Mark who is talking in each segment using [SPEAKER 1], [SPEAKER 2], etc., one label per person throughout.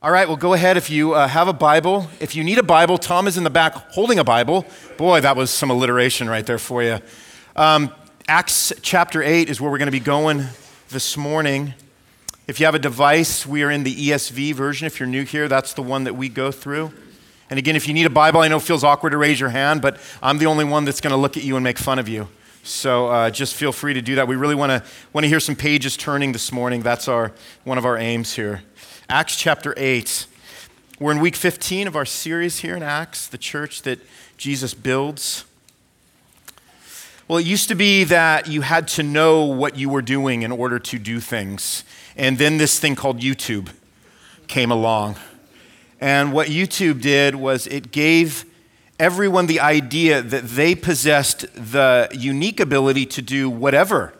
[SPEAKER 1] All right, well, go ahead if you uh, have a Bible. If you need a Bible, Tom is in the back holding a Bible. Boy, that was some alliteration right there for you. Um, Acts chapter 8 is where we're going to be going this morning. If you have a device, we are in the ESV version. If you're new here, that's the one that we go through. And again, if you need a Bible, I know it feels awkward to raise your hand, but I'm the only one that's going to look at you and make fun of you. So uh, just feel free to do that. We really want to want to hear some pages turning this morning. That's our one of our aims here. Acts chapter 8. We're in week 15 of our series here in Acts, the church that Jesus builds. Well, it used to be that you had to know what you were doing in order to do things. And then this thing called YouTube came along. And what YouTube did was it gave everyone the idea that they possessed the unique ability to do whatever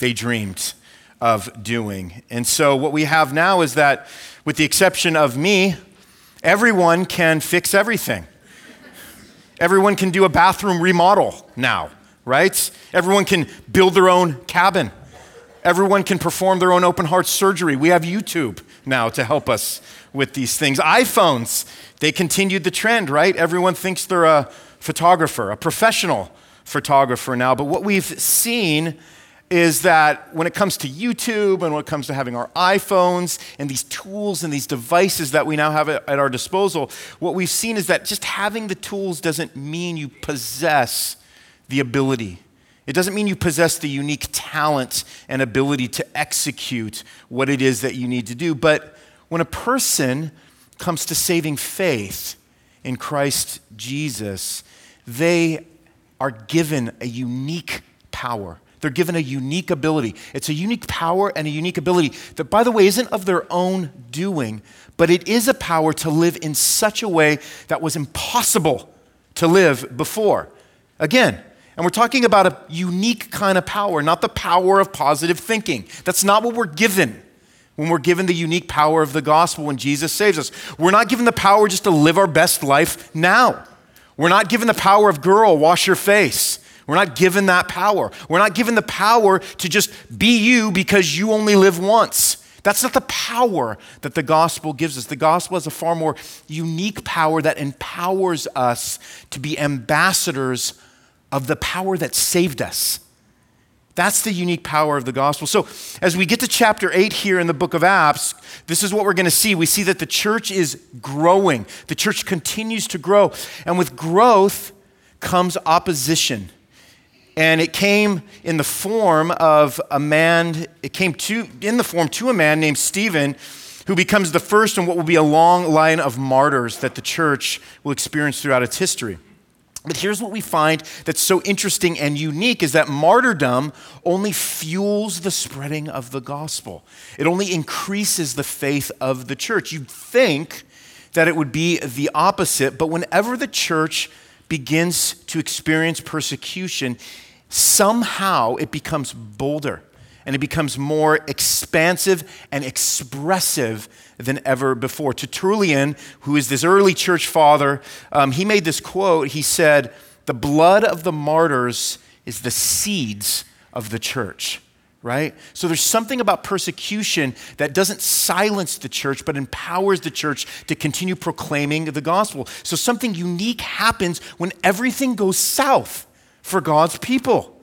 [SPEAKER 1] they dreamed of doing. And so, what we have now is that, with the exception of me, everyone can fix everything. Everyone can do a bathroom remodel now, right? Everyone can build their own cabin. Everyone can perform their own open heart surgery. We have YouTube now to help us with these things. iPhones, they continued the trend, right? Everyone thinks they're a photographer, a professional photographer now. But what we've seen is that when it comes to YouTube and when it comes to having our iPhones and these tools and these devices that we now have at our disposal, what we've seen is that just having the tools doesn't mean you possess the ability. It doesn't mean you possess the unique talent and ability to execute what it is that you need to do. But when a person comes to saving faith in Christ Jesus, they are given a unique power they're given a unique ability. It's a unique power and a unique ability that, by the way, isn't of their own doing, but it is a power to live in such a way that was impossible to live before. Again, and we're talking about a unique kind of power, not the power of positive thinking. That's not what we're given when we're given the unique power of the gospel when Jesus saves us. We're not given the power just to live our best life now. We're not given the power of girl, wash your face. We're not given that power. We're not given the power to just be you because you only live once. That's not the power that the gospel gives us. The gospel has a far more unique power that empowers us to be ambassadors of the power that saved us. That's the unique power of the gospel. So, as we get to chapter 8 here in the book of Acts, this is what we're going to see. We see that the church is growing, the church continues to grow. And with growth comes opposition and it came in the form of a man it came to in the form to a man named stephen who becomes the first in what will be a long line of martyrs that the church will experience throughout its history. But here's what we find that's so interesting and unique is that martyrdom only fuels the spreading of the gospel. It only increases the faith of the church. You'd think that it would be the opposite but whenever the church begins to experience persecution, somehow it becomes bolder and it becomes more expansive and expressive than ever before. Tertullian, who is this early church father, um, he made this quote. He said, The blood of the martyrs is the seeds of the church right? So there's something about persecution that doesn't silence the church, but empowers the church to continue proclaiming the gospel. So something unique happens when everything goes south for God's people.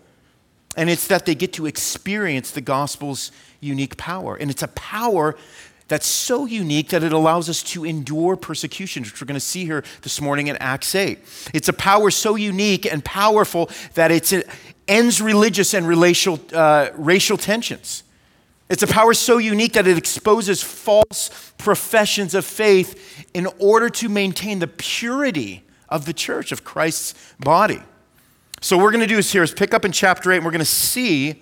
[SPEAKER 1] And it's that they get to experience the gospel's unique power. And it's a power that's so unique that it allows us to endure persecution, which we're going to see here this morning in Acts 8. It's a power so unique and powerful that it ends religious and racial, uh, racial tensions. It's a power so unique that it exposes false professions of faith in order to maintain the purity of the church, of Christ's body. So, what we're going to do is here is pick up in chapter 8, and we're going to see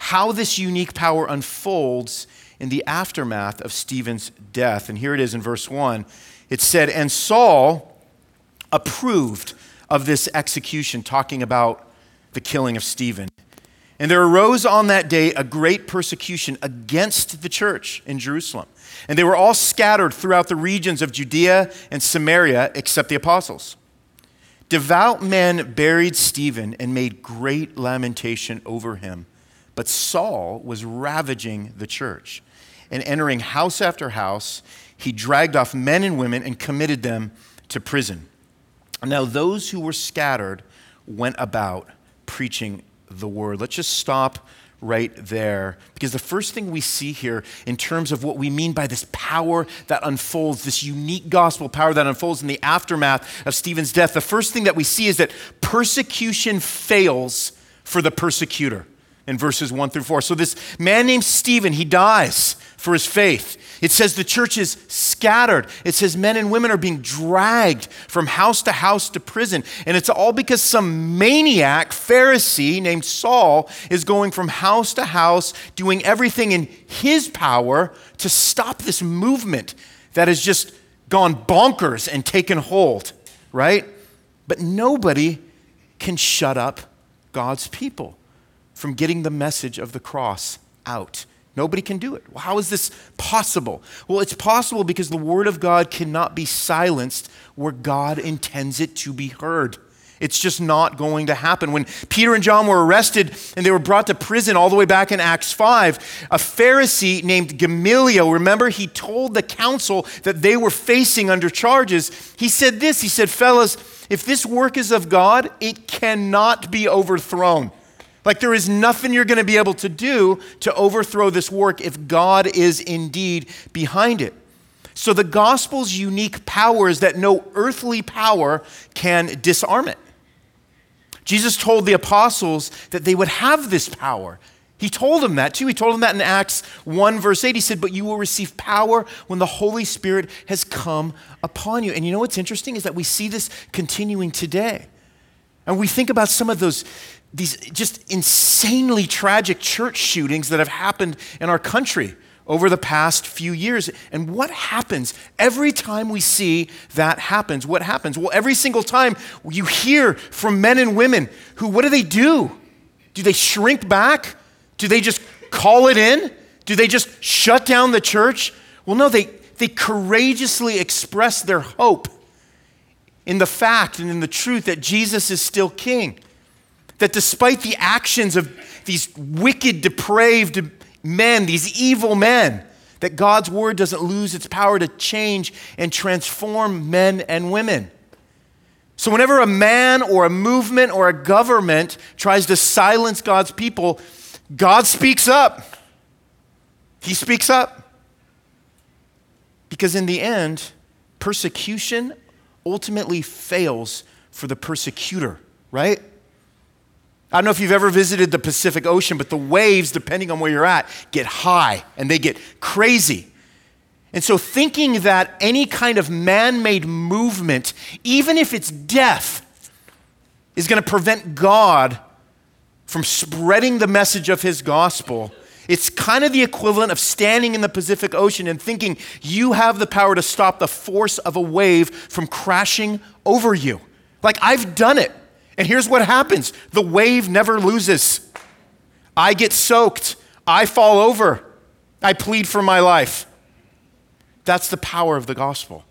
[SPEAKER 1] how this unique power unfolds in the aftermath of Stephen's death. And here it is in verse 1. It said, And Saul approved of this execution, talking about the killing of Stephen. And there arose on that day a great persecution against the church in Jerusalem. And they were all scattered throughout the regions of Judea and Samaria, except the apostles. Devout men buried Stephen and made great lamentation over him. But Saul was ravaging the church and entering house after house, he dragged off men and women and committed them to prison. Now, those who were scattered went about preaching the word. Let's just stop right there. Because the first thing we see here, in terms of what we mean by this power that unfolds, this unique gospel power that unfolds in the aftermath of Stephen's death, the first thing that we see is that persecution fails for the persecutor in verses 1 through 4. So, this man named Stephen, he dies for his faith. It says the church is scattered. It says men and women are being dragged from house to house to prison. And it's all because some maniac Pharisee named Saul is going from house to house, doing everything in his power to stop this movement that has just gone bonkers and taken hold, right? But nobody can shut up God's people from getting the message of the cross out. Nobody can do it. Well, how is this possible? Well, it's possible because the Word of God cannot be silenced where God intends it to be heard. It's just not going to happen. When Peter and John were arrested and they were brought to prison all the way back in Acts 5, a Pharisee named Gamaliel, remember, he told the council that they were facing under charges. He said this He said, Fellas, if this work is of God, it cannot be overthrown. Like there is nothing you're going to be able to do to overthrow this work if God is indeed behind it. So the gospel's unique power is that no earthly power can disarm it. Jesus told the apostles that they would have this power. He told them that too. He told them that in Acts 1, verse 8. He said, But you will receive power when the Holy Spirit has come upon you. And you know what's interesting is that we see this continuing today. And we think about some of those these just insanely tragic church shootings that have happened in our country over the past few years. And what happens every time we see that happens? What happens? Well, every single time you hear from men and women who, what do they do? Do they shrink back? Do they just call it in? Do they just shut down the church? Well, no, they, they courageously express their hope in the fact and in the truth that Jesus is still king. That despite the actions of these wicked, depraved men, these evil men, that God's word doesn't lose its power to change and transform men and women. So, whenever a man or a movement or a government tries to silence God's people, God speaks up. He speaks up. Because in the end, persecution ultimately fails for the persecutor, right? I don't know if you've ever visited the Pacific Ocean, but the waves, depending on where you're at, get high and they get crazy. And so, thinking that any kind of man made movement, even if it's death, is going to prevent God from spreading the message of his gospel, it's kind of the equivalent of standing in the Pacific Ocean and thinking you have the power to stop the force of a wave from crashing over you. Like, I've done it. And here's what happens the wave never loses. I get soaked, I fall over, I plead for my life. That's the power of the gospel.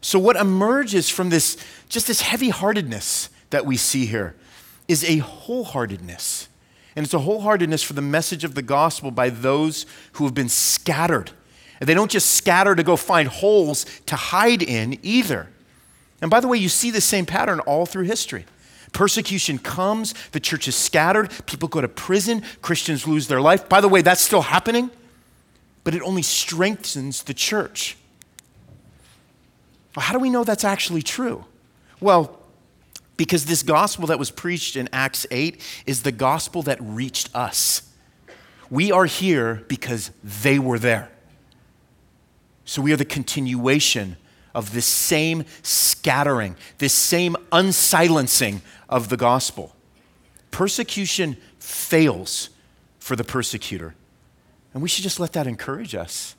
[SPEAKER 1] So, what emerges from this, just this heavy heartedness that we see here, is a wholeheartedness. And it's a wholeheartedness for the message of the gospel by those who have been scattered. And they don't just scatter to go find holes to hide in either. And by the way, you see the same pattern all through history. Persecution comes, the church is scattered, people go to prison, Christians lose their life. By the way, that's still happening, but it only strengthens the church. Well, how do we know that's actually true? Well, because this gospel that was preached in Acts 8 is the gospel that reached us. We are here because they were there. So we are the continuation of this same scattering, this same unsilencing of the gospel. Persecution fails for the persecutor. And we should just let that encourage us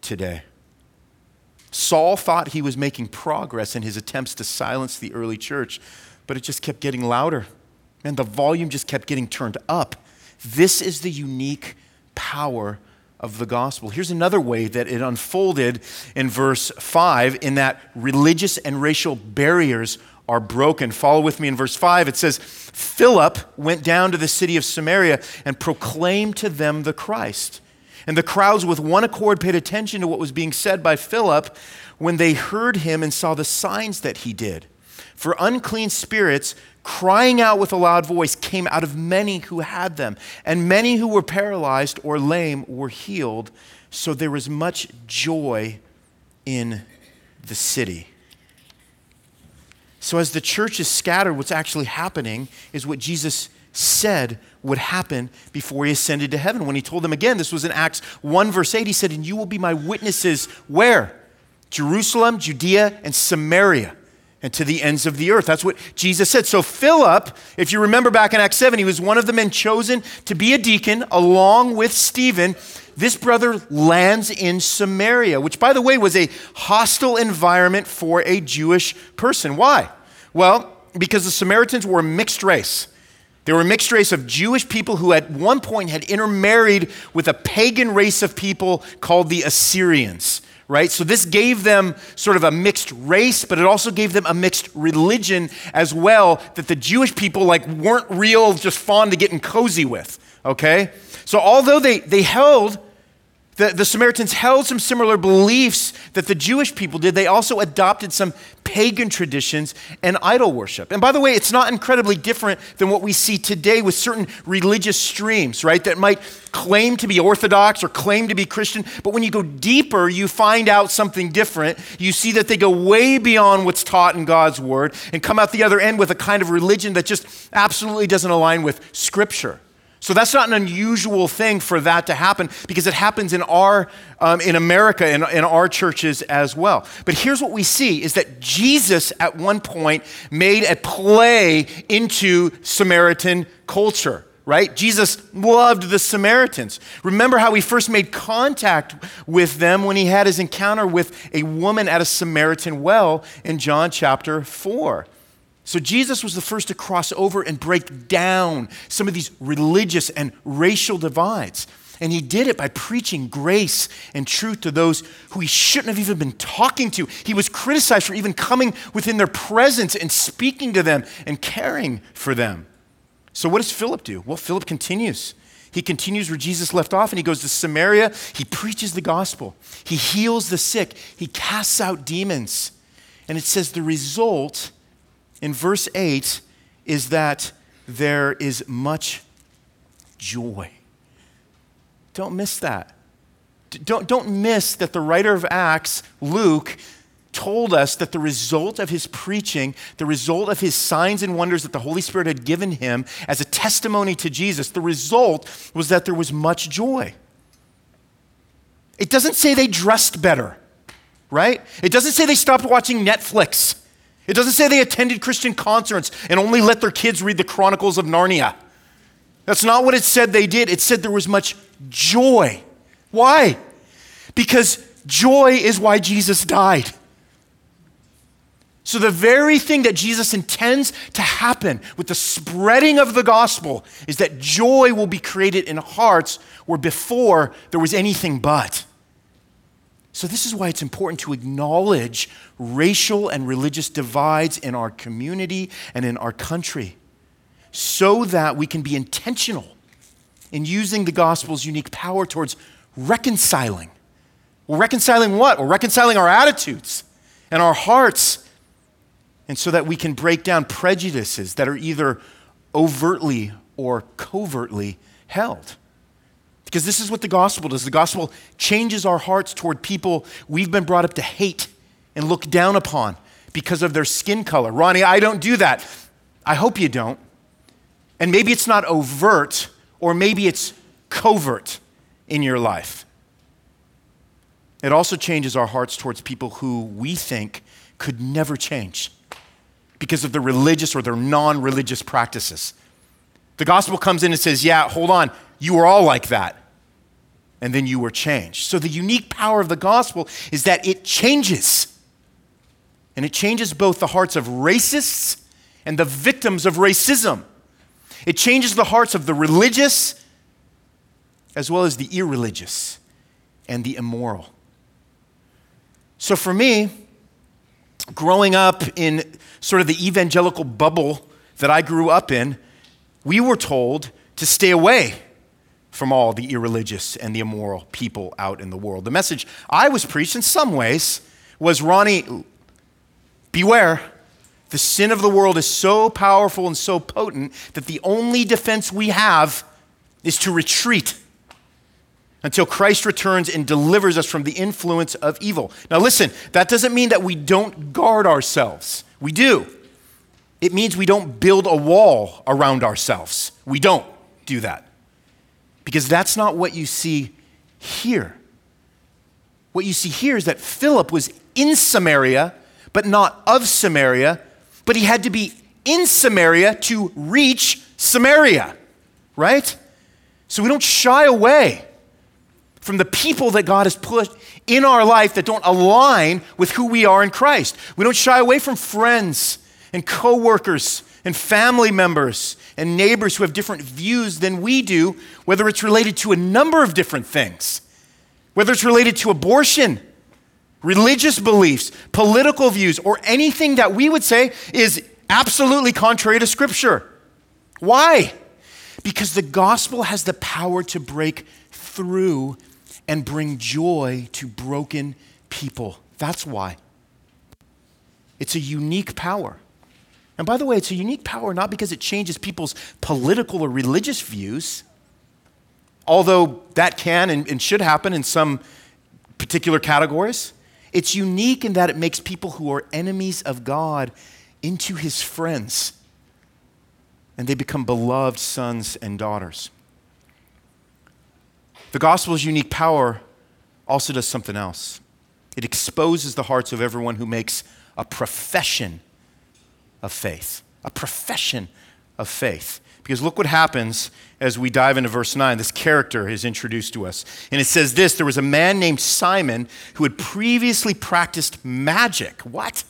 [SPEAKER 1] today. Saul thought he was making progress in his attempts to silence the early church, but it just kept getting louder. And the volume just kept getting turned up. This is the unique power of the gospel. Here's another way that it unfolded in verse 5 in that religious and racial barriers are broken. Follow with me in verse 5. It says, Philip went down to the city of Samaria and proclaimed to them the Christ. And the crowds, with one accord, paid attention to what was being said by Philip when they heard him and saw the signs that he did. For unclean spirits, crying out with a loud voice, came out of many who had them, and many who were paralyzed or lame were healed. So there was much joy in the city. So, as the church is scattered, what's actually happening is what Jesus said would happen before he ascended to heaven. When he told them again, this was in Acts 1, verse 8, he said, And you will be my witnesses where? Jerusalem, Judea, and Samaria, and to the ends of the earth. That's what Jesus said. So, Philip, if you remember back in Acts 7, he was one of the men chosen to be a deacon along with Stephen. This brother lands in Samaria, which, by the way, was a hostile environment for a Jewish person. Why? Well, because the Samaritans were a mixed race. They were a mixed race of Jewish people who at one point had intermarried with a pagan race of people called the Assyrians, right? So this gave them sort of a mixed race, but it also gave them a mixed religion as well that the Jewish people like weren't real just fond of getting cozy with, okay? So although they, they held the, the Samaritans held some similar beliefs that the Jewish people did. They also adopted some pagan traditions and idol worship. And by the way, it's not incredibly different than what we see today with certain religious streams, right? That might claim to be Orthodox or claim to be Christian, but when you go deeper, you find out something different. You see that they go way beyond what's taught in God's Word and come out the other end with a kind of religion that just absolutely doesn't align with Scripture. So that's not an unusual thing for that to happen because it happens in our um, in America in, in our churches as well. But here's what we see is that Jesus at one point made a play into Samaritan culture. Right? Jesus loved the Samaritans. Remember how he first made contact with them when he had his encounter with a woman at a Samaritan well in John chapter 4. So Jesus was the first to cross over and break down some of these religious and racial divides. And he did it by preaching grace and truth to those who he shouldn't have even been talking to. He was criticized for even coming within their presence and speaking to them and caring for them. So, what does Philip do? Well, Philip continues. He continues where Jesus left off and he goes to Samaria. He preaches the gospel, he heals the sick, he casts out demons. And it says the result in verse 8 is that there is much joy. Don't miss that. Don't, don't miss that the writer of Acts, Luke, told us that the result of his preaching, the result of his signs and wonders that the Holy Spirit had given him as a testimony to Jesus, the result was that there was much joy. It doesn't say they dressed better, right? It doesn't say they stopped watching Netflix. It doesn't say they attended Christian concerts and only let their kids read the Chronicles of Narnia. That's not what it said they did. It said there was much joy. Why? Because joy is why Jesus died. So, the very thing that Jesus intends to happen with the spreading of the gospel is that joy will be created in hearts where before there was anything but. So, this is why it's important to acknowledge racial and religious divides in our community and in our country so that we can be intentional in using the gospel's unique power towards reconciling. We're reconciling what? We're reconciling our attitudes and our hearts, and so that we can break down prejudices that are either overtly or covertly held. Because this is what the gospel does. The gospel changes our hearts toward people we've been brought up to hate and look down upon because of their skin color. Ronnie, I don't do that. I hope you don't. And maybe it's not overt, or maybe it's covert in your life. It also changes our hearts towards people who we think could never change because of their religious or their non religious practices. The gospel comes in and says, Yeah, hold on, you were all like that. And then you were changed. So the unique power of the gospel is that it changes. And it changes both the hearts of racists and the victims of racism. It changes the hearts of the religious as well as the irreligious and the immoral. So for me, growing up in sort of the evangelical bubble that I grew up in, we were told to stay away from all the irreligious and the immoral people out in the world. The message I was preached in some ways was Ronnie, beware. The sin of the world is so powerful and so potent that the only defense we have is to retreat until Christ returns and delivers us from the influence of evil. Now, listen, that doesn't mean that we don't guard ourselves. We do. It means we don't build a wall around ourselves. We don't do that. Because that's not what you see here. What you see here is that Philip was in Samaria, but not of Samaria, but he had to be in Samaria to reach Samaria, right? So we don't shy away from the people that God has put in our life that don't align with who we are in Christ. We don't shy away from friends and coworkers and family members and neighbors who have different views than we do, whether it's related to a number of different things, whether it's related to abortion, religious beliefs, political views, or anything that we would say is absolutely contrary to Scripture. Why? Because the gospel has the power to break through and bring joy to broken people. That's why. It's a unique power. And by the way, it's a unique power not because it changes people's political or religious views, although that can and, and, should happen in some particular categories. It's unique in that it makes people who are enemies of God into his friends, and they become beloved sons and daughters. The gospel's unique power also does something else. It exposes the hearts of everyone who makes a profession of faith. A profession of faith. Because look what happens as we dive into verse 9. This character is introduced to us. And it says this there was a man named Simon who had previously practiced magic. What?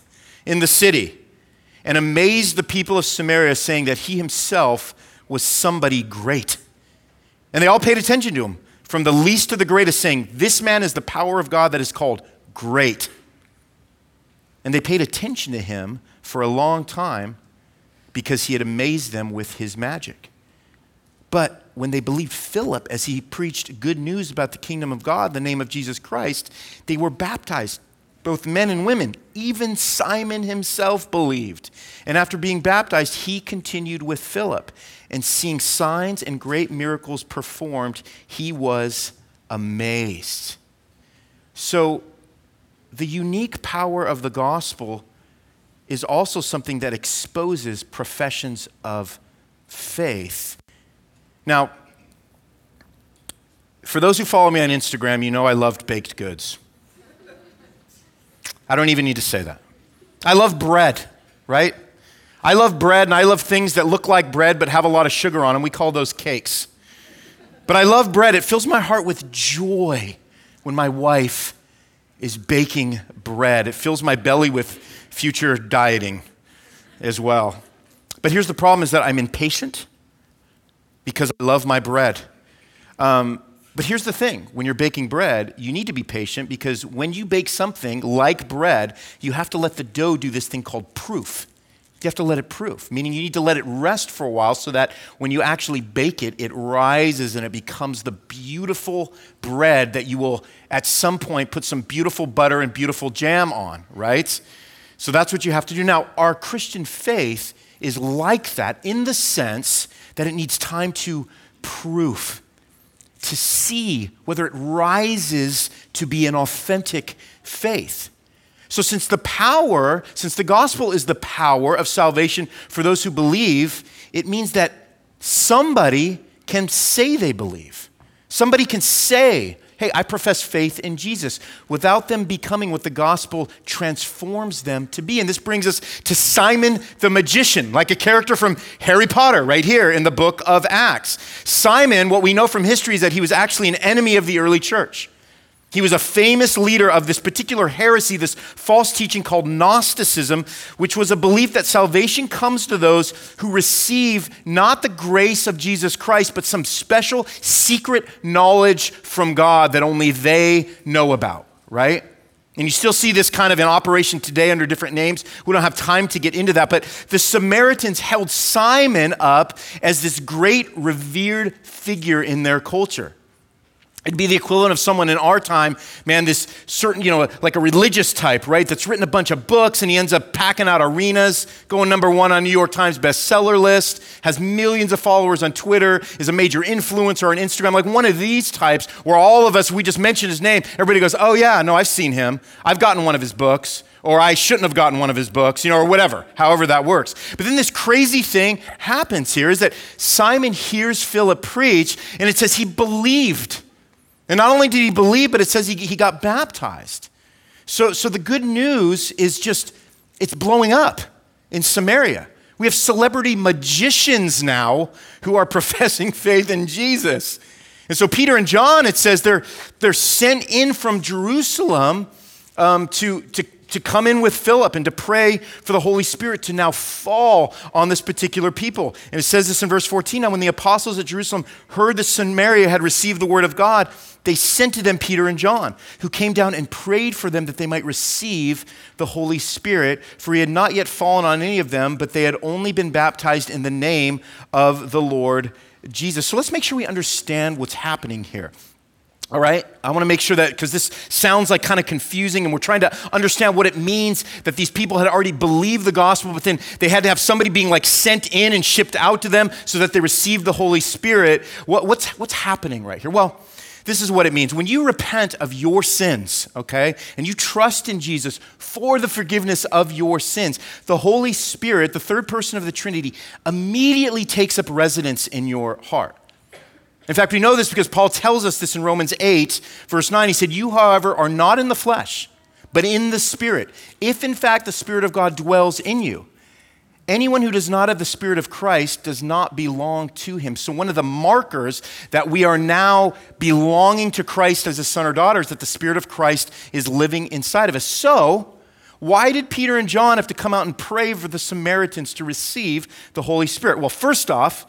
[SPEAKER 1] In the city. And amazed the people of Samaria, saying that he himself was somebody great. And they all paid attention to him from the least to the greatest, saying, This man is the power of God that is called great. And they paid attention to him for a long time because he had amazed them with his magic. But when they believed Philip as he preached good news about the kingdom of God, the name of Jesus Christ, they were baptized, both men and women. Even Simon himself believed. And after being baptized, he continued with Philip and seeing signs and great miracles performed, he was amazed. So, the unique power of the gospel is also something that exposes professions of faith. Now, for those who follow me on Instagram, you know I loved baked goods. I don't even need to say that. I love bread, right? I love bread and I love things that look like bread but have a lot of sugar on them. We call those cakes. But I love bread. It fills my heart with joy when my wife is baking bread. It fills my belly with future dieting as well. But here's the problem is that I'm impatient because I love my bread. Um, but here's the thing when you're baking bread, you need to be patient because when you bake something like bread, you have to let the dough do this thing called proof. You have to let it proof, meaning you need to let it rest for a while so that when you actually bake it, it rises and it becomes the beautiful bread that you will at some point put some beautiful butter and beautiful jam on, right? So that's what you have to do. Now, our Christian faith is like that in the sense that it needs time to proof, to see whether it rises to be an authentic faith. So, since the power, since the gospel is the power of salvation for those who believe, it means that somebody can say they believe. Somebody can say, hey, I profess faith in Jesus, without them becoming what the gospel transforms them to be. And this brings us to Simon the magician, like a character from Harry Potter, right here in the book of Acts. Simon, what we know from history is that he was actually an enemy of the early church. He was a famous leader of this particular heresy, this false teaching called Gnosticism, which was a belief that salvation comes to those who receive not the grace of Jesus Christ, but some special secret knowledge from God that only they know about, right? And you still see this kind of in operation today under different names. We don't have time to get into that. But the Samaritans held Simon up as this great revered figure in their culture. It'd be the equivalent of someone in our time, man, this certain, you know, like a religious type, right? That's written a bunch of books and he ends up packing out arenas, going number one on New York Times bestseller list, has millions of followers on Twitter, is a major influencer on Instagram, like one of these types where all of us, we just mention his name, everybody goes, oh yeah, no, I've seen him. I've gotten one of his books, or I shouldn't have gotten one of his books, you know, or whatever, however that works. But then this crazy thing happens here is that Simon hears Philip preach and it says he believed. And not only did he believe, but it says he, he got baptized. So, so the good news is just, it's blowing up in Samaria. We have celebrity magicians now who are professing faith in Jesus. And so Peter and John, it says they're, they're sent in from Jerusalem um, to, to to come in with Philip and to pray for the Holy Spirit to now fall on this particular people. And it says this in verse 14 Now, when the apostles at Jerusalem heard that Samaria had received the word of God, they sent to them Peter and John, who came down and prayed for them that they might receive the Holy Spirit. For he had not yet fallen on any of them, but they had only been baptized in the name of the Lord Jesus. So let's make sure we understand what's happening here. All right? I want to make sure that, because this sounds like kind of confusing, and we're trying to understand what it means that these people had already believed the gospel, but then they had to have somebody being like sent in and shipped out to them so that they received the Holy Spirit. What, what's, what's happening right here? Well, this is what it means. When you repent of your sins, okay, and you trust in Jesus for the forgiveness of your sins, the Holy Spirit, the third person of the Trinity, immediately takes up residence in your heart. In fact, we know this because Paul tells us this in Romans 8, verse 9. He said, You, however, are not in the flesh, but in the Spirit, if in fact the Spirit of God dwells in you. Anyone who does not have the Spirit of Christ does not belong to him. So, one of the markers that we are now belonging to Christ as a son or daughter is that the Spirit of Christ is living inside of us. So, why did Peter and John have to come out and pray for the Samaritans to receive the Holy Spirit? Well, first off,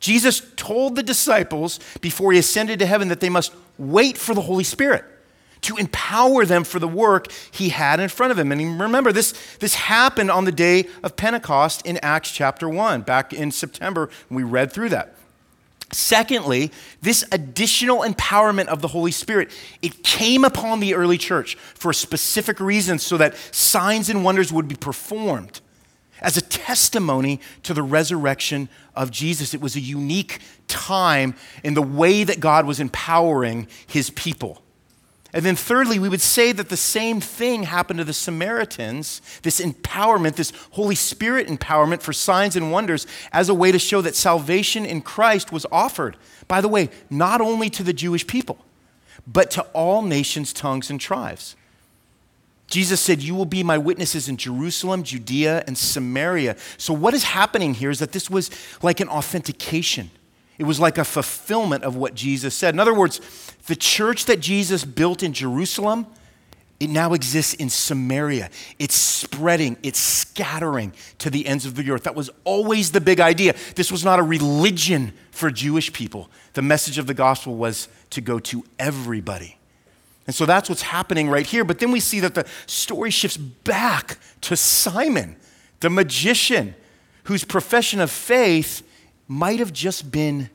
[SPEAKER 1] Jesus told the disciples before he ascended to heaven that they must wait for the Holy Spirit to empower them for the work he had in front of him. And remember, this, this happened on the day of Pentecost in Acts chapter 1, back in September, we read through that. Secondly, this additional empowerment of the Holy Spirit, it came upon the early church for a specific reason so that signs and wonders would be performed as a testimony to the resurrection of Jesus. It was a unique time in the way that God was empowering his people. And then, thirdly, we would say that the same thing happened to the Samaritans this empowerment, this Holy Spirit empowerment for signs and wonders as a way to show that salvation in Christ was offered, by the way, not only to the Jewish people, but to all nations, tongues, and tribes. Jesus said, You will be my witnesses in Jerusalem, Judea, and Samaria. So, what is happening here is that this was like an authentication. It was like a fulfillment of what Jesus said. In other words, the church that Jesus built in Jerusalem, it now exists in Samaria. It's spreading, it's scattering to the ends of the earth. That was always the big idea. This was not a religion for Jewish people. The message of the gospel was to go to everybody. And so that's what's happening right here. But then we see that the story shifts back to Simon, the magician, whose profession of faith might have just been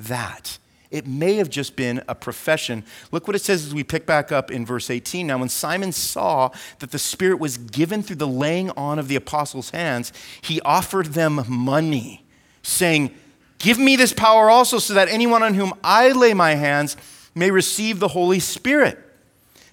[SPEAKER 1] that. It may have just been a profession. Look what it says as we pick back up in verse 18. Now, when Simon saw that the Spirit was given through the laying on of the apostles' hands, he offered them money, saying, Give me this power also, so that anyone on whom I lay my hands may receive the Holy Spirit.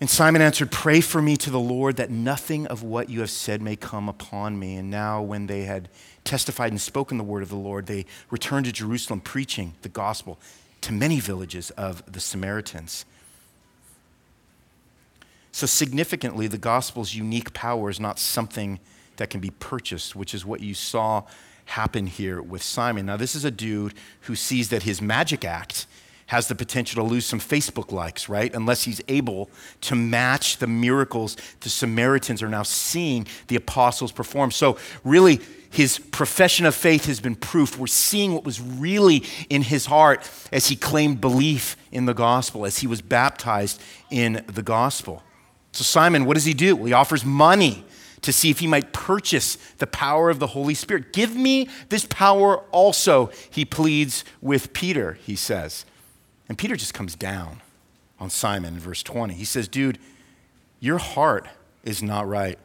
[SPEAKER 1] And Simon answered, Pray for me to the Lord that nothing of what you have said may come upon me. And now, when they had testified and spoken the word of the Lord, they returned to Jerusalem, preaching the gospel to many villages of the Samaritans. So, significantly, the gospel's unique power is not something that can be purchased, which is what you saw happen here with Simon. Now, this is a dude who sees that his magic act has the potential to lose some Facebook likes, right? Unless he's able to match the miracles the Samaritans are now seeing the apostles perform. So, really, his profession of faith has been proof. We're seeing what was really in his heart as he claimed belief in the gospel, as he was baptized in the gospel. So, Simon, what does he do? Well, he offers money to see if he might purchase the power of the Holy Spirit. Give me this power also, he pleads with Peter, he says. And Peter just comes down on Simon in verse 20. He says, Dude, your heart is not right.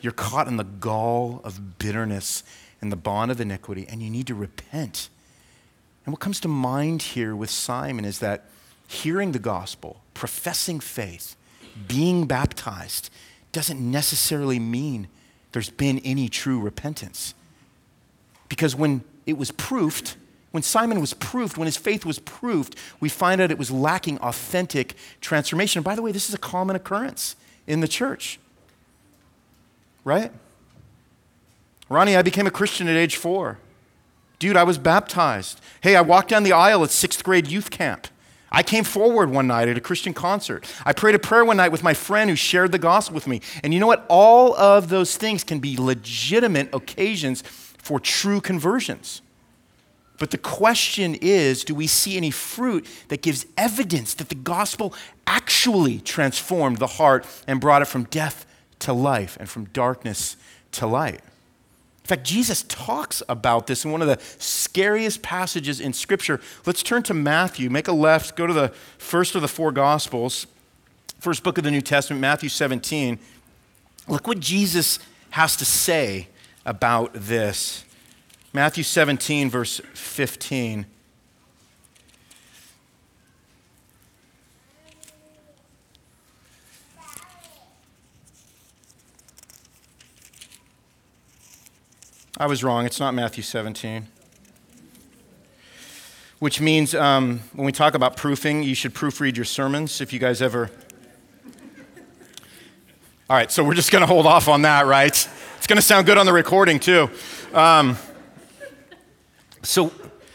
[SPEAKER 1] You're caught in the gall of bitterness and the bond of iniquity, and you need to repent. And what comes to mind here with Simon is that hearing the gospel, professing faith, being baptized, doesn't necessarily mean there's been any true repentance. Because when it was proved, when Simon was proved, when his faith was proved, we find out it was lacking authentic transformation. And by the way, this is a common occurrence in the church. Right? Ronnie, I became a Christian at age four. Dude, I was baptized. Hey, I walked down the aisle at sixth grade youth camp. I came forward one night at a Christian concert. I prayed a prayer one night with my friend who shared the gospel with me. And you know what? All of those things can be legitimate occasions for true conversions. But the question is do we see any fruit that gives evidence that the gospel actually transformed the heart and brought it from death to life and from darkness to light? In fact, Jesus talks about this in one of the scariest passages in Scripture. Let's turn to Matthew. Make a left, go to the first of the four Gospels, first book of the New Testament, Matthew 17. Look what Jesus has to say about this. Matthew 17, verse 15. I was wrong. It's not Matthew 17. Which means um, when we talk about proofing, you should proofread your sermons if you guys ever. All right, so we're just going to hold off on that, right? It's going to sound good on the recording, too. Um, so,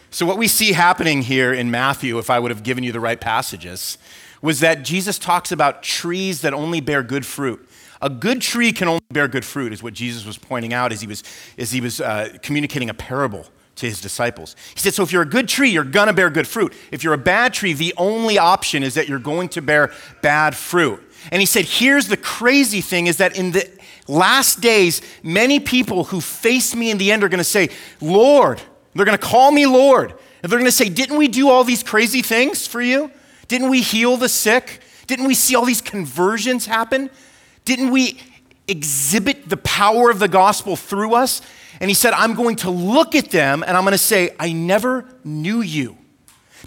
[SPEAKER 1] so, what we see happening here in Matthew, if I would have given you the right passages, was that Jesus talks about trees that only bear good fruit. A good tree can only bear good fruit, is what Jesus was pointing out as he was, as he was uh, communicating a parable to his disciples. He said, So if you're a good tree, you're going to bear good fruit. If you're a bad tree, the only option is that you're going to bear bad fruit. And he said, Here's the crazy thing is that in the last days, many people who face me in the end are going to say, Lord, they're going to call me Lord. And they're going to say, Didn't we do all these crazy things for you? Didn't we heal the sick? Didn't we see all these conversions happen? Didn't we exhibit the power of the gospel through us? And he said, I'm going to look at them and I'm going to say, I never knew you.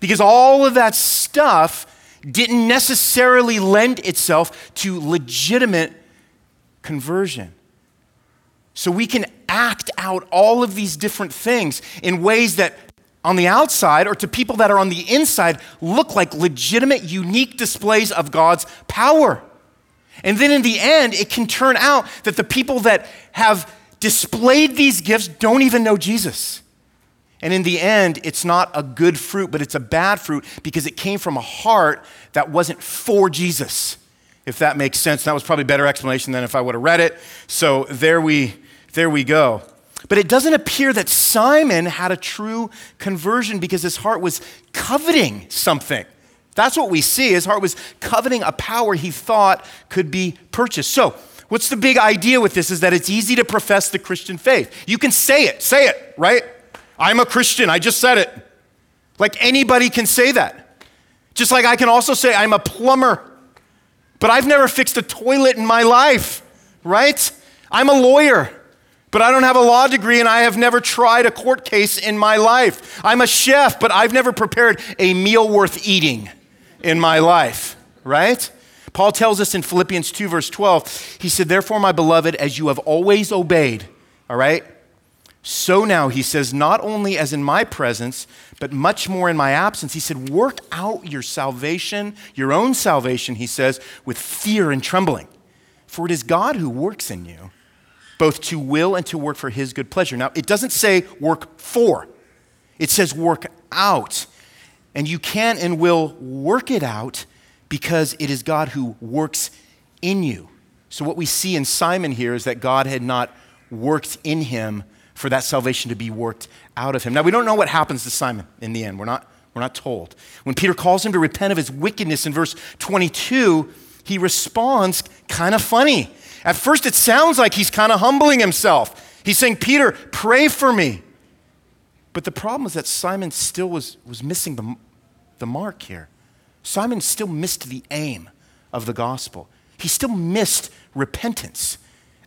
[SPEAKER 1] Because all of that stuff didn't necessarily lend itself to legitimate conversion. So we can act out all of these different things in ways that on the outside or to people that are on the inside look like legitimate, unique displays of God's power. And then in the end, it can turn out that the people that have displayed these gifts don't even know Jesus. And in the end, it's not a good fruit, but it's a bad fruit because it came from a heart that wasn't for Jesus. If that makes sense. That was probably a better explanation than if I would have read it. So there we, there we go. But it doesn't appear that Simon had a true conversion because his heart was coveting something. That's what we see. His heart was coveting a power he thought could be purchased. So, what's the big idea with this is that it's easy to profess the Christian faith. You can say it, say it, right? I'm a Christian. I just said it. Like anybody can say that. Just like I can also say I'm a plumber, but I've never fixed a toilet in my life, right? I'm a lawyer, but I don't have a law degree and I have never tried a court case in my life. I'm a chef, but I've never prepared a meal worth eating in my life, right? Paul tells us in Philippians 2, verse 12, he said, Therefore, my beloved, as you have always obeyed, all right? So now, he says, not only as in my presence, but much more in my absence, he said, work out your salvation, your own salvation, he says, with fear and trembling. For it is God who works in you, both to will and to work for his good pleasure. Now, it doesn't say work for, it says work out. And you can and will work it out because it is God who works in you. So, what we see in Simon here is that God had not worked in him for that salvation to be worked out of him. Now, we don't know what happens to Simon in the end. We're not, we're not told. When Peter calls him to repent of his wickedness in verse 22, he responds kind of funny. At first, it sounds like he's kind of humbling himself. He's saying, Peter, pray for me. But the problem is that Simon still was, was missing the, the mark here. Simon still missed the aim of the gospel. He still missed repentance.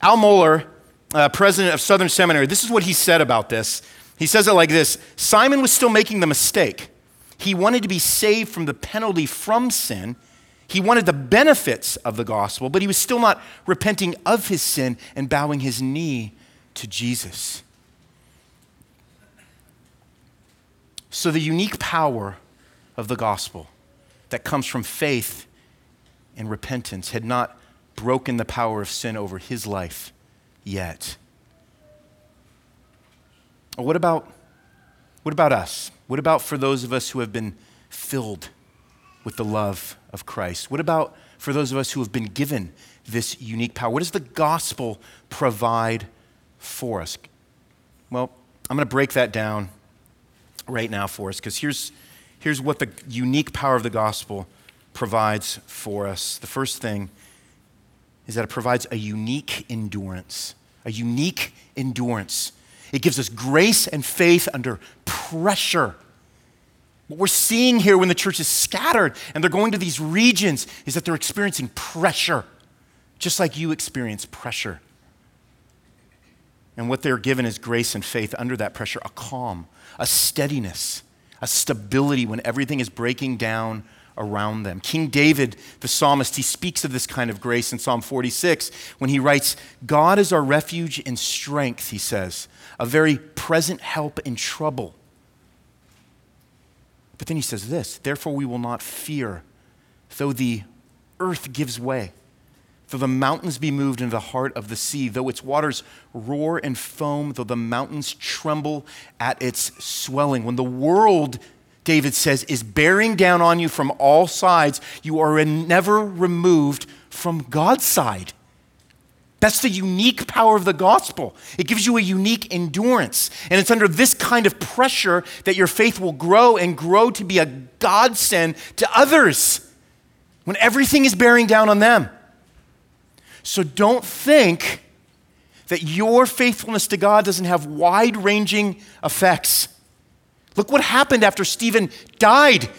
[SPEAKER 1] Al Mohler uh, president of Southern Seminary, this is what he said about this. He says it like this Simon was still making the mistake. He wanted to be saved from the penalty from sin. He wanted the benefits of the gospel, but he was still not repenting of his sin and bowing his knee to Jesus. So, the unique power of the gospel that comes from faith and repentance had not broken the power of sin over his life yet. What about, what about us? What about for those of us who have been filled with the love of Christ? What about for those of us who have been given this unique power? What does the gospel provide for us? Well, I'm going to break that down right now for us because here's, here's what the unique power of the gospel provides for us. The first thing is that it provides a unique endurance a unique endurance. It gives us grace and faith under pressure. What we're seeing here when the church is scattered and they're going to these regions is that they're experiencing pressure, just like you experience pressure. And what they're given is grace and faith under that pressure a calm, a steadiness, a stability when everything is breaking down around them. King David, the psalmist, he speaks of this kind of grace in Psalm 46 when he writes, God is our refuge and strength, he says, a very present help in trouble. But then he says this, therefore we will not fear, though the earth gives way, though the mountains be moved into the heart of the sea, though its waters roar and foam, though the mountains tremble at its swelling. When the world David says, is bearing down on you from all sides, you are never removed from God's side. That's the unique power of the gospel. It gives you a unique endurance. And it's under this kind of pressure that your faith will grow and grow to be a godsend to others when everything is bearing down on them. So don't think that your faithfulness to God doesn't have wide ranging effects. Look what happened after Stephen died.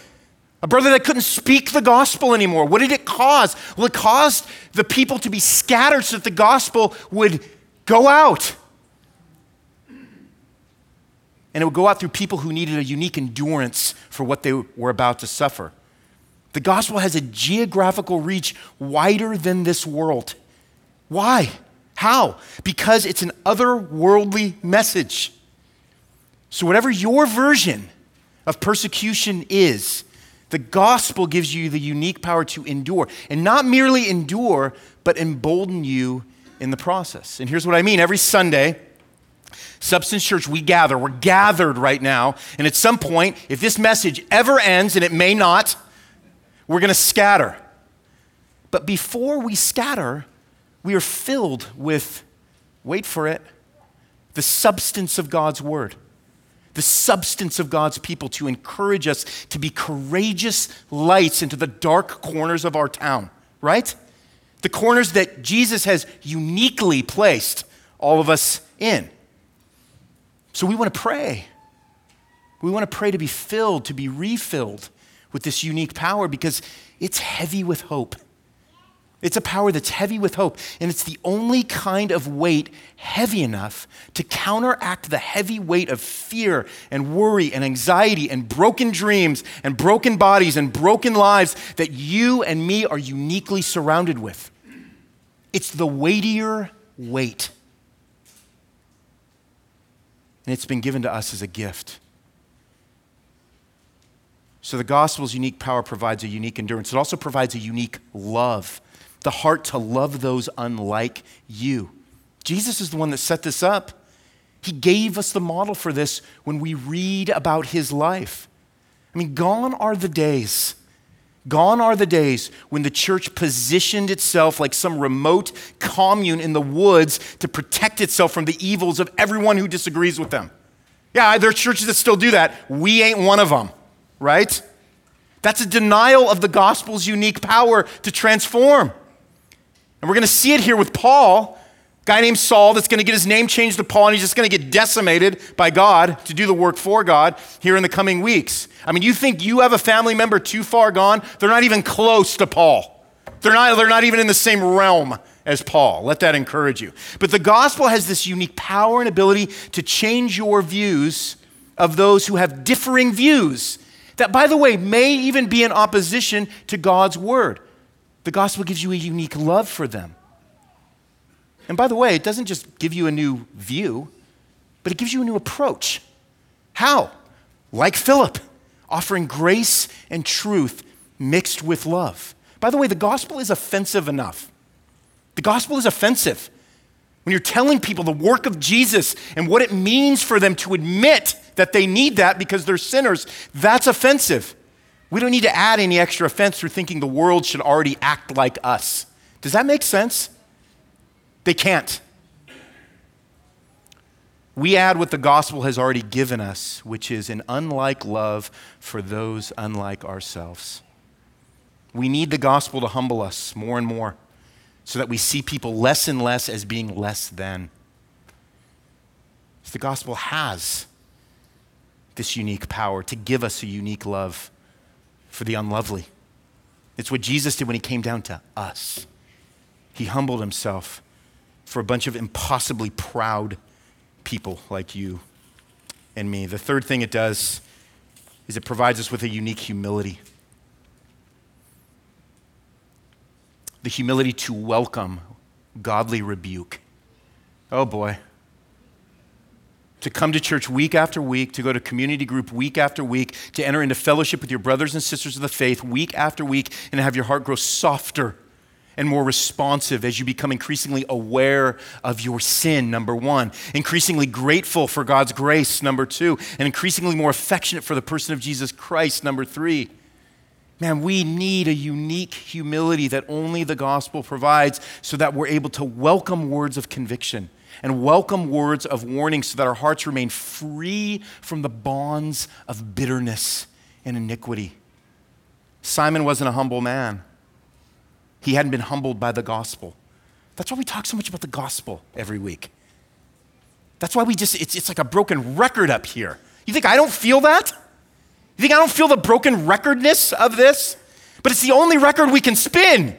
[SPEAKER 1] A brother that couldn't speak the gospel anymore. What did it cause? Well, it caused the people to be scattered so that the gospel would go out. And it would go out through people who needed a unique endurance for what they were about to suffer. The gospel has a geographical reach wider than this world. Why? How? Because it's an otherworldly message. So, whatever your version of persecution is, the gospel gives you the unique power to endure. And not merely endure, but embolden you in the process. And here's what I mean every Sunday, Substance Church, we gather. We're gathered right now. And at some point, if this message ever ends, and it may not, we're going to scatter. But before we scatter, we are filled with, wait for it, the substance of God's word the substance of God's people to encourage us to be courageous lights into the dark corners of our town, right? The corners that Jesus has uniquely placed all of us in. So we want to pray. We want to pray to be filled, to be refilled with this unique power because it's heavy with hope. It's a power that's heavy with hope, and it's the only kind of weight heavy enough to counteract the heavy weight of fear and worry and anxiety and broken dreams and broken bodies and broken lives that you and me are uniquely surrounded with. It's the weightier weight. and it's been given to us as a gift. So the gospel's unique power provides a unique endurance. It also provides a unique love, the heart to love those unlike you. Jesus is the one that set this up. He gave us the model for this when we read about his life. I mean, gone are the days. Gone are the days when the church positioned itself like some remote commune in the woods to protect itself from the evils of everyone who disagrees with them. Yeah, there are churches that still do that. We ain't one of them right? That's a denial of the gospel's unique power to transform. And we're going to see it here with Paul, a guy named Saul that's going to get his name changed to Paul, and he's just going to get decimated by God to do the work for God here in the coming weeks. I mean, you think you have a family member too far gone? They're not even close to Paul. They're not, they're not even in the same realm as Paul. Let that encourage you. But the gospel has this unique power and ability to change your views of those who have differing views that, by the way, may even be in opposition to God's word. The gospel gives you a unique love for them. And by the way, it doesn't just give you a new view, but it gives you a new approach. How? Like Philip, offering grace and truth mixed with love. By the way, the gospel is offensive enough. The gospel is offensive. When you're telling people the work of Jesus and what it means for them to admit that they need that because they're sinners, that's offensive. We don't need to add any extra offense through thinking the world should already act like us. Does that make sense? They can't. We add what the gospel has already given us, which is an unlike love for those unlike ourselves. We need the gospel to humble us more and more so that we see people less and less as being less than. The gospel has this unique power to give us a unique love for the unlovely. It's what Jesus did when he came down to us. He humbled himself for a bunch of impossibly proud people like you and me. The third thing it does is it provides us with a unique humility. the humility to welcome godly rebuke. Oh boy. To come to church week after week, to go to community group week after week, to enter into fellowship with your brothers and sisters of the faith week after week, and have your heart grow softer and more responsive as you become increasingly aware of your sin, number one, increasingly grateful for God's grace, number two, and increasingly more affectionate for the person of Jesus Christ, number three. Man, we need a unique humility that only the gospel provides so that we're able to welcome words of conviction and welcome words of warning so that our hearts remain free from the bonds of bitterness and iniquity. Simon wasn't a humble man, he hadn't been humbled by the gospel. That's why we talk so much about the gospel every week. That's why we just, it's, it's like a broken record up here. You think I don't feel that? You think I don't feel the broken recordness of this? But it's the only record we can spin.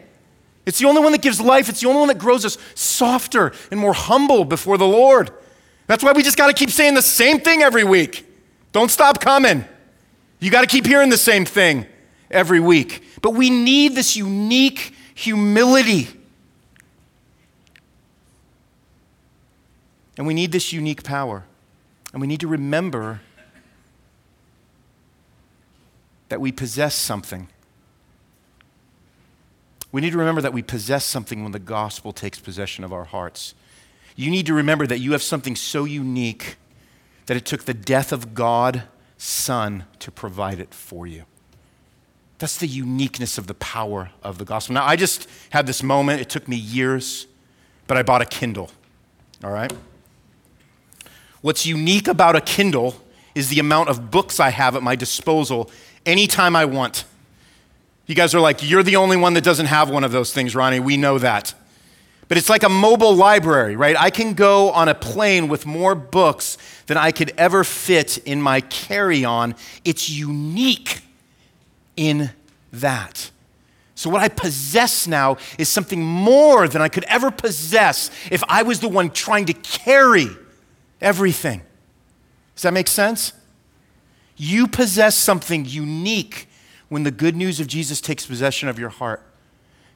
[SPEAKER 1] It's the only one that gives life. It's the only one that grows us softer and more humble before the Lord. That's why we just got to keep saying the same thing every week. Don't stop coming. You got to keep hearing the same thing every week. But we need this unique humility. And we need this unique power. And we need to remember that we possess something. We need to remember that we possess something when the gospel takes possession of our hearts. You need to remember that you have something so unique that it took the death of God, Son, to provide it for you. That's the uniqueness of the power of the gospel. Now, I just had this moment. It took me years, but I bought a Kindle. All right? What's unique about a Kindle is the amount of books I have at my disposal anytime I want. You guys are like, you're the only one that doesn't have one of those things, Ronnie. We know that. But it's like a mobile library, right? I can go on a plane with more books than I could ever fit in my carry on. It's unique in that. So, what I possess now is something more than I could ever possess if I was the one trying to carry everything. Does that make sense? You possess something unique when the good news of Jesus takes possession of your heart.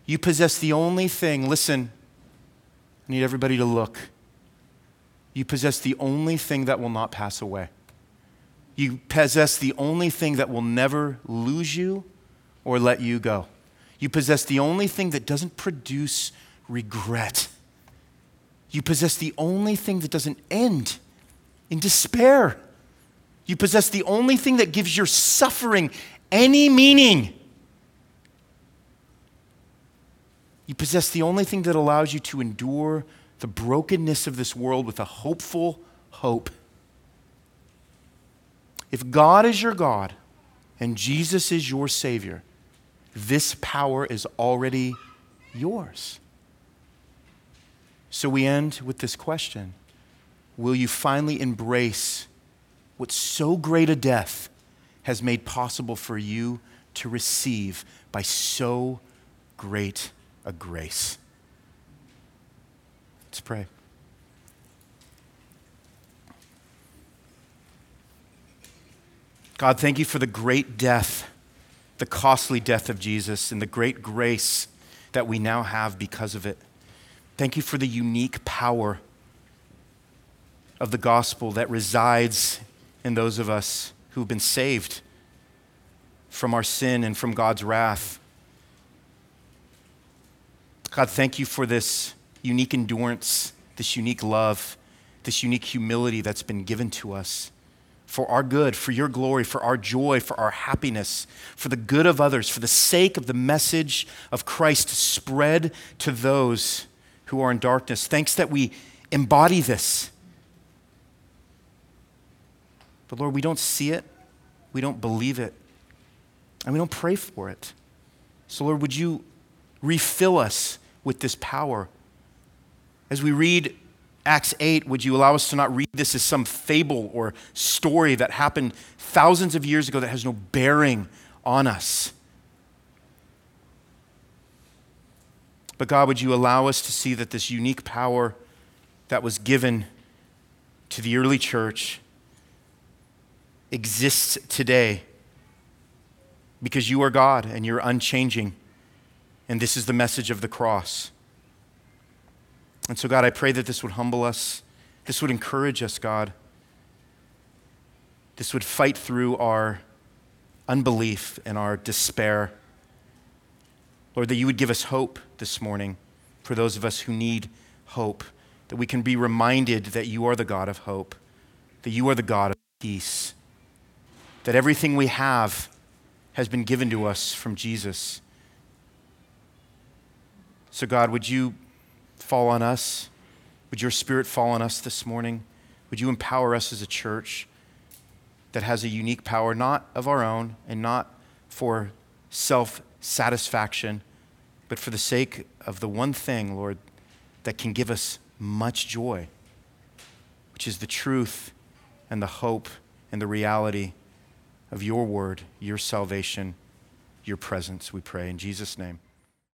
[SPEAKER 1] You possess the only thing, listen, I need everybody to look. You possess the only thing that will not pass away. You possess the only thing that will never lose you or let you go. You possess the only thing that doesn't produce regret. You possess the only thing that doesn't end in despair. You possess the only thing that gives your suffering any meaning. You possess the only thing that allows you to endure the brokenness of this world with a hopeful hope. If God is your God and Jesus is your Savior, this power is already yours. So we end with this question Will you finally embrace what so great a death has made possible for you to receive by so great a grace? Let's pray. God, thank you for the great death, the costly death of Jesus, and the great grace that we now have because of it. Thank you for the unique power of the gospel that resides in those of us who've been saved from our sin and from God's wrath. God, thank you for this unique endurance, this unique love, this unique humility that's been given to us for our good, for your glory, for our joy, for our happiness, for the good of others, for the sake of the message of Christ spread to those who are in darkness. Thanks that we embody this. But Lord, we don't see it, we don't believe it, and we don't pray for it. So, Lord, would you refill us with this power? As we read Acts 8, would you allow us to not read this as some fable or story that happened thousands of years ago that has no bearing on us? But God, would you allow us to see that this unique power that was given to the early church exists today because you are God and you're unchanging. And this is the message of the cross. And so, God, I pray that this would humble us. This would encourage us, God. This would fight through our unbelief and our despair. Lord, that you would give us hope this morning for those of us who need hope, that we can be reminded that you are the God of hope, that you are the God of peace, that everything we have has been given to us from Jesus. So, God, would you fall on us? Would your spirit fall on us this morning? Would you empower us as a church that has a unique power, not of our own and not for self satisfaction, but for the sake of the one thing, Lord, that can give us much joy, which is the truth and the hope and the reality of your word, your salvation, your presence, we pray in Jesus' name.